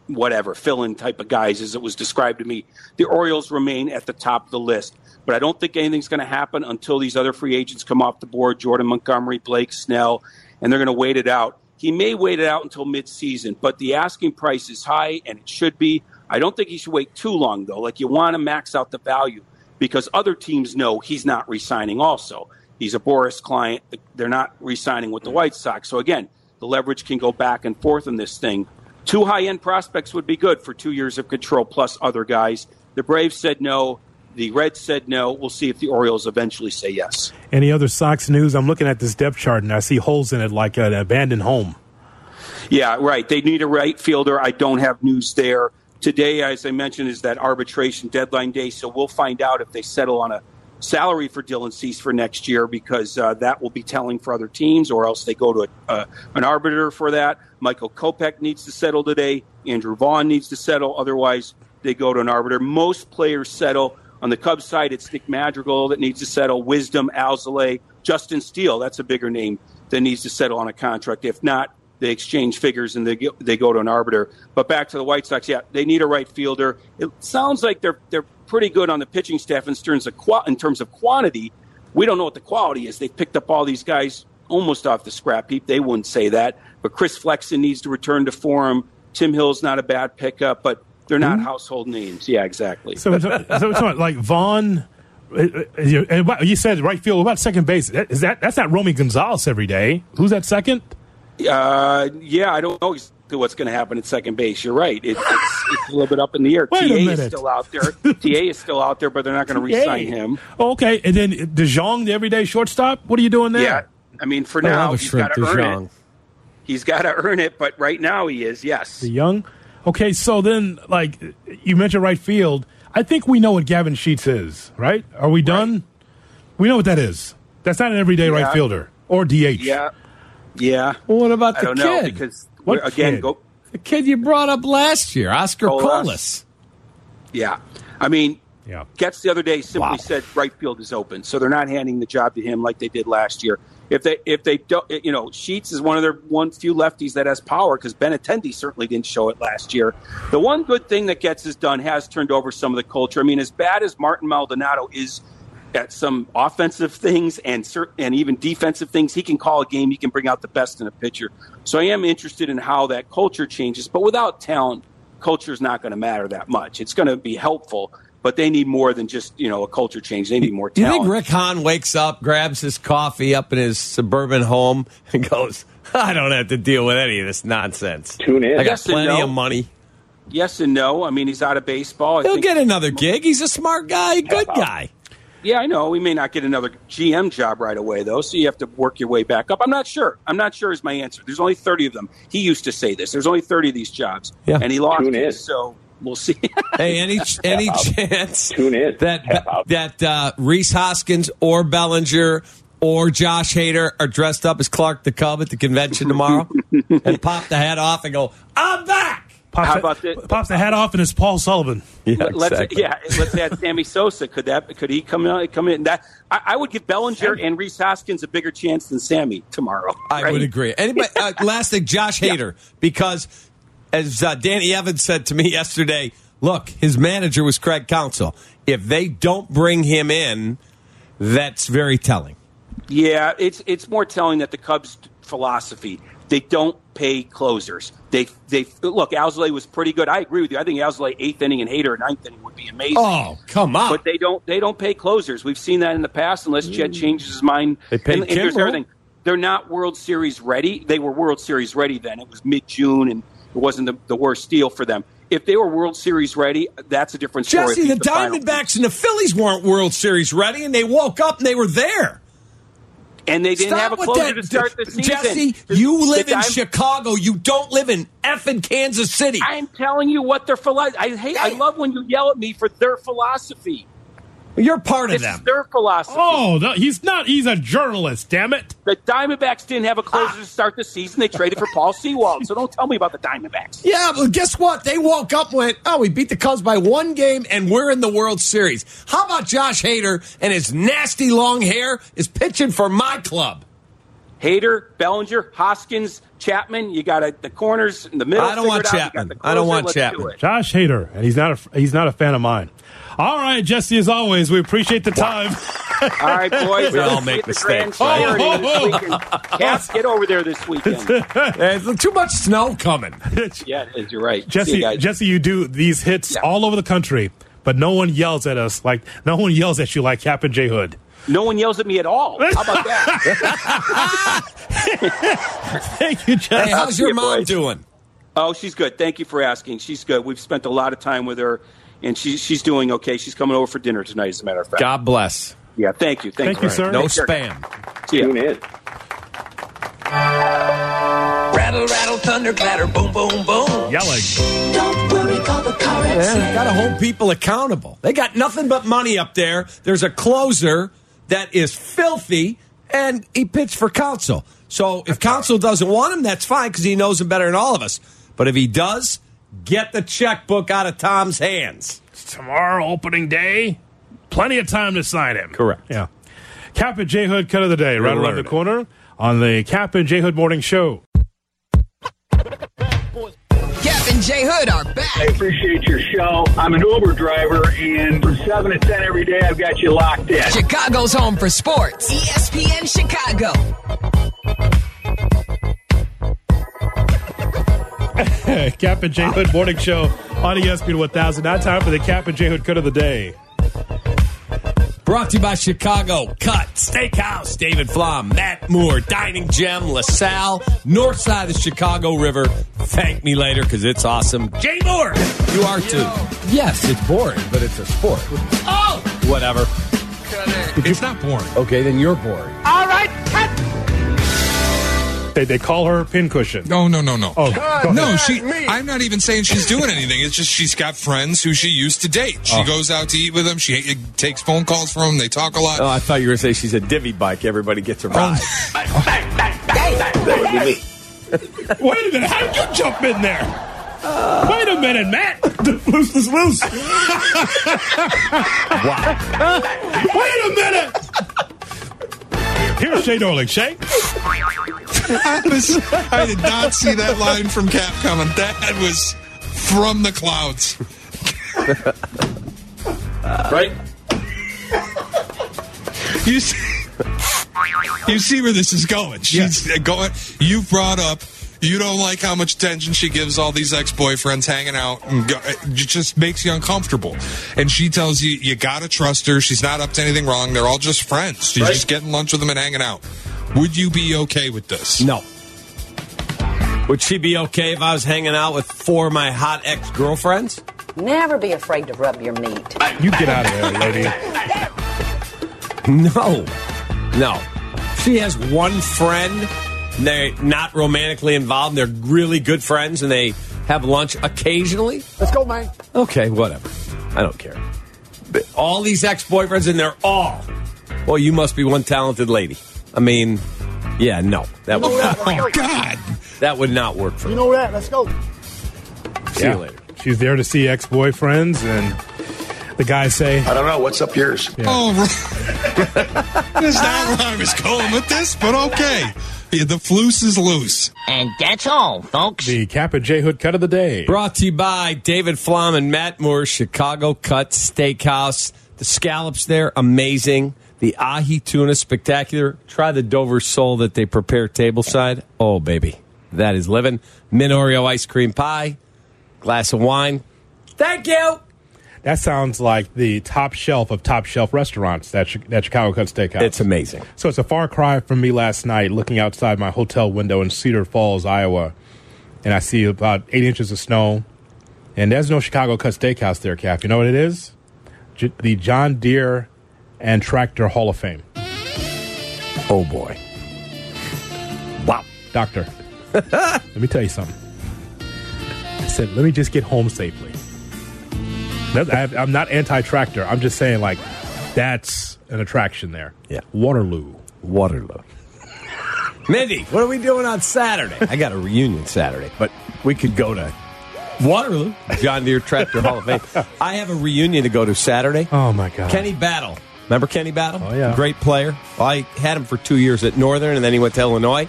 S12: whatever fill in type of guys, as it was described to me. The Orioles remain at the top of the list. But I don't think anything's going to happen until these other free agents come off the board Jordan Montgomery, Blake Snell, and they're going to wait it out. He may wait it out until midseason, but the asking price is high, and it should be. I don't think he should wait too long, though. Like, you want to max out the value because other teams know he's not re signing also. He's a Boras client. They're not re signing with the mm. White Sox. So, again, the leverage can go back and forth in this thing. Two high end prospects would be good for two years of control plus other guys. The Braves said no. The Reds said no. We'll see if the Orioles eventually say yes.
S4: Any other Sox news? I'm looking at this depth chart and I see holes in it like an abandoned home.
S12: Yeah, right. They need a right fielder. I don't have news there. Today, as I mentioned, is that arbitration deadline day, so we'll find out if they settle on a salary for Dylan Cease for next year because uh, that will be telling for other teams, or else they go to a, uh, an arbiter for that. Michael Kopech needs to settle today. Andrew Vaughn needs to settle. Otherwise, they go to an arbiter. Most players settle. On the Cubs side, it's Nick Madrigal that needs to settle. Wisdom, Alzolay, Justin Steele. That's a bigger name that needs to settle on a contract. If not, they exchange figures and they go, they go to an arbiter. But back to the White Sox, yeah, they need a right fielder. It sounds like they're they're pretty good on the pitching staff in terms of in terms of quantity. We don't know what the quality is. They've picked up all these guys almost off the scrap heap. They wouldn't say that. But Chris Flexen needs to return to form. Tim Hill's not a bad pickup, but they're not household names. Yeah, exactly.
S4: So, so, so it's not like Vaughn. uh, uh, you- and you said right field. What about second base? Is that that's not Romy Gonzalez every day? Who's that second?
S12: Uh, yeah, I don't know exactly what's going to happen at second base. You're right. It, it's, it's a little bit up in the air.
S4: Wait
S12: TA is still out there. TA is still out there, but they're not going to re-sign him.
S4: Oh, okay, and then DeJong, the everyday shortstop. What are you doing there?
S12: Yeah, I mean, for
S5: I
S12: now, he's got to earn it. He's got to earn it, but right now he is. Yes.
S4: The young. Okay, so then, like you mentioned, right field. I think we know what Gavin Sheets is, right? Are we done? We know what that is. That's not an everyday right fielder or DH.
S12: Yeah. Yeah.
S5: Well, what about
S12: I
S5: the
S12: don't know
S5: kid?
S12: because
S4: What
S12: again,
S4: kid?
S12: go.
S5: The kid you brought up last year, Oscar oh,
S12: Colas.
S5: Colas.
S12: Yeah. I mean,
S4: Yeah.
S12: Getz the other day simply
S5: Wow.
S12: said right field is open, so they're not handing the job to him like they did last year. If they if they don't, you know, Sheets is one of their one few lefties that has power because Ben Benintendi certainly didn't show it last year. The one good thing that Getz has done has turned over some of the culture. I mean, as bad as Martin Maldonado is at some offensive things and cer- and even defensive things, he can call a game. He can bring out the best in a pitcher. So I am interested in how that culture changes. But without talent, culture is not going to matter that much. It's going to be helpful, but they need more than just you know a culture change. They need more
S5: Do you
S12: talent.
S5: think Rick Hahn wakes up, grabs his coffee up in his suburban home, and goes, I don't have to deal with any of this nonsense.
S11: Tune in.
S5: I got
S12: Yes
S5: plenty
S12: no.
S5: of money.
S12: yes and no. I mean, he's out of baseball. I
S5: He'll
S12: think,
S5: get another gig. He's a smart guy, good guy.
S12: Yeah, I know. We may not get another GM job right away, though, so you have to work your way back up. I'm not sure. I'm not sure is my answer. There's only 30 of them. He used to say this. There's only 30 of these jobs,
S5: Yeah.
S12: and he lost
S11: Tune
S12: it.
S11: in.
S12: So we'll see.
S5: Hey, any any chance
S11: Tune in.
S5: that that uh, Rhys Hoskins or Bellinger or Josh Hader are dressed up as Clark the Cub at the convention tomorrow and pop the head off and go, "I'm back."
S4: Pops,
S12: How
S4: the-
S12: about this?
S4: pops the hat off and it's Paul Sullivan.
S5: Yeah,
S12: let's yeah, let's add Sammy Sosa. Could that could he come out come in? That I, I would give Bellinger and Rhys Hoskins a bigger chance than Sammy tomorrow.
S5: I would agree. Anybody? Uh, last thing, Josh Hader, because as uh, Danny Evans said to me yesterday, look, his manager was Craig Counsell. If they don't bring him in, that's very telling.
S12: Yeah, it's it's more telling that the Cubs' philosophy they don't pay closers. They they look. Alzolay was pretty good. I agree with you. I think Alzolay eighth inning and Hader ninth inning would be amazing.
S5: Oh, come on!
S12: But they don't they don't pay closers. We've seen that in the past. Unless Jed mm. changes his mind,
S5: They paid
S12: and, and here's
S5: Kimbrel.
S12: everything. They're not World Series ready. They were World Series ready then. It was mid June, and it wasn't the, the worst deal for them. If they were World Series ready, that's a different story.
S5: Jesse,
S12: If
S5: the Diamondbacks and the Phillies weren't World Series ready, and they woke up and they were there.
S12: And they didn't
S5: Stop
S12: have a closer to start the season.
S5: Jesse,
S12: The-
S5: you
S12: the
S5: live in
S12: Dim-
S5: Chicago. You don't live in effing Kansas City.
S12: I'm telling you what their philosophy. I hate. I love when you yell at me for their philosophy.
S5: You're part of
S12: This is
S5: them.
S12: their philosophy.
S4: Oh, no, he's not. He's a journalist. Damn it.
S12: The Diamondbacks didn't have a closer ah. to start the season. They traded for Paul Sewald. So don't tell me about the Diamondbacks.
S5: Yeah, but guess what? They woke up and went, oh, we beat the Cubs by one game and we're in the World Series. How about Josh Hader and his nasty long hair is pitching for my club?
S12: Hader, Bellinger, Hoskins, Chapman. You got a, the corners in the middle.
S5: I don't want
S12: out.
S5: Chapman. I don't want
S12: Let's
S5: Chapman.
S12: it.
S4: Josh Hader, and he's not a he's not a fan of mine. All right, Jesse. As always, we appreciate the time.
S12: All right, boys.
S5: We all make
S12: the
S5: mistakes,
S12: Grand
S5: right?
S12: Slam this oh, oh, oh. weekend. Kaps, get over there this weekend.
S5: There's too much snow coming.
S12: yeah, it is. You're right.
S4: Jesse,
S12: you.
S4: Jesse, you do these hits
S12: Yeah.
S4: all over the country, but no one yells at us like no one yells at you like Kap and J Hood.
S12: No one yells at me at all. How about that?
S4: Thank you, Jesse.
S5: Hey, how's your mom
S12: boys.
S5: doing?
S12: Oh, she's good. Thank you for asking. She's good. We've spent a lot of time with her, and she, she's doing okay. She's coming over for dinner tonight, as a matter of fact.
S5: God bless.
S12: Yeah, thank you. Thank,
S4: Thank you, sir.
S5: No
S12: Take care.
S5: spam.
S12: See.
S11: Tune in.
S6: Rattle, rattle, thunder, clatter, boom, boom, boom.
S4: Yelling.
S7: Don't worry, call the car
S5: Yeah, got to hold people accountable. They got nothing but money up there. There's a closer that is filthy, and he pitched for Counsell. So if Counsell doesn't want him, that's fine because he knows him better than all of us. But if he does, get the checkbook out of Tom's hands.
S4: Tomorrow, opening day. Plenty of time to sign him.
S5: Correct.
S4: Yeah. Kap and J Hood cut of the day, right around the corner on the Kap and J Hood Morning Show.
S10: Kap and J Hood are back.
S13: I appreciate your show. I'm an Uber driver, and from 7 to 10 every day, I've got you locked in.
S10: Chicago's home for sports. ESPN Chicago.
S4: Kap and J Hood Morning Show on ESPN 1000. Now time for the Kap and J Hood cut of the day.
S5: Brought to you by Chicago Cut Steakhouse, David Flom, Matt Moore, Dining Gem, LaSalle, north side of the Chicago River. Thank me later because it's awesome. Jay Moore, you are too. Yes, it's boring, but it's a sport. Oh! Whatever.
S9: It's not boring.
S5: Okay, then you're boring.
S10: All right, cut.
S4: They, they call her pincushion.
S9: No, no, no, no.
S4: Oh, go
S9: no, she. I'm not even saying she's doing anything. It's just she's got friends who she used to date. She
S5: Oh.
S9: goes out to eat with them. She uh, takes phone calls from them. They talk a lot.
S5: Oh, I thought you were going to say she's a divvy bike. Everybody gets a ride.
S2: That would be me.
S4: Wait a minute. How did you jump in there? Wait a minute, Matt. loose is loose.
S5: wow.
S4: Wait a minute. Here's Shay Dorling. Shay?
S9: I, was, I did not see that line from Kap coming. That was from the clouds.
S11: Right?
S9: You see, you see where this is going. She's going. You brought up. You don't like how much attention she gives all these ex-boyfriends hanging out, and go, it just makes you uncomfortable. And she tells you you gotta trust her. She's not up to anything wrong. They're all just friends. She's
S5: Right.
S9: just getting lunch with them and hanging out. Would you be okay with this?
S5: No. Would she be okay if I was hanging out with four of my hot ex girlfriends?
S14: Never be afraid to rub your meat.
S4: You get out of there, lady.
S5: No. No. She has one friend. And They're not romantically involved. They're really good friends and they have lunch occasionally.
S15: Let's go, man.
S5: Okay, whatever. I don't care. But all these ex boyfriends, and they're all. Well, you must be one talented lady. I mean, yeah, no. That would not.
S9: Oh God.
S5: That would not work for
S15: You
S5: me.
S15: know that. Let's go.
S5: See you later.
S4: She's there to see ex boyfriends, and the guys say,
S2: I don't know. What's up yours?
S9: Oh, right. that's not where I was going with this, but okay. Yeah, the floose is loose.
S16: And that's all, folks.
S4: The Kap and J Hood cut of the day.
S5: Brought to you by David Flom and Matt Moore, Chicago Cut Steakhouse. The scallops there, amazing. The ahi tuna, spectacular. Try the Dover sole that they prepare tableside. Oh, baby. That is living. Mint Oreo ice cream pie. Glass of wine. Thank you.
S4: That sounds like the top shelf of top shelf restaurants. That that Chicago Cut Steakhouse.
S5: It's amazing.
S4: So it's a far cry from me last night, looking outside my hotel window in Cedar Falls, Iowa, and I see about eight inches of snow. And there's no Chicago Cut Steakhouse there, Kap. You know what it is? J- the John Deere and Tractor Hall of Fame.
S5: Oh, boy.
S4: Wow, doctor. let me tell you something. I said, let me just get home safely. That- I- I'm not anti-tractor. I'm just saying, like, that's an attraction there.
S5: Yeah.
S4: Waterloo.
S5: Waterloo. Mindy, what are we doing on Saturday? I got a reunion Saturday, but we could go to Waterloo, John Deere Tractor Hall of Fame. I have a reunion to go to Saturday.
S4: Oh my God.
S5: Kenny Battle. Remember Kenny Battle?
S4: Oh, yeah.
S5: Great player. I had him for two years at Northern, and then he went to Illinois.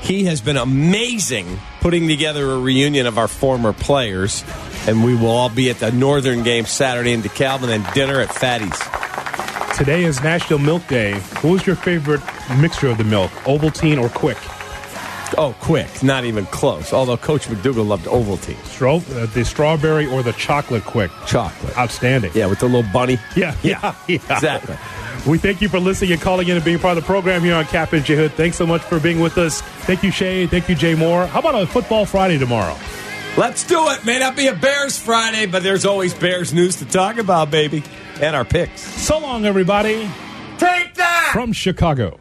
S5: He has been amazing putting together a reunion of our former players, and we will all be at the Northern game Saturday in DeKalb, and then dinner at Fatty's.
S4: Today is National Milk Day. What was your favorite mixture of the milk, Ovaltine or Quick?
S5: Oh, quick, not even close. Although Coach McDougal loved Ovaltine.
S4: Stro- uh, the strawberry or the chocolate Quick?
S5: Chocolate.
S4: Outstanding.
S5: Yeah, with the little bunny.
S4: Yeah, yeah, yeah.
S5: Exactly.
S4: We thank you for listening and calling in and being part of the program here on Kap and J Hood. Thanks so much for being with us. Thank you, Shay. Thank you, Jay Moore. How about a football Friday tomorrow?
S5: Let's do it. May not be a Bears Friday, but there's always Bears news to talk about, baby. And our picks.
S4: So long, everybody.
S5: Take that!
S4: From Chicago.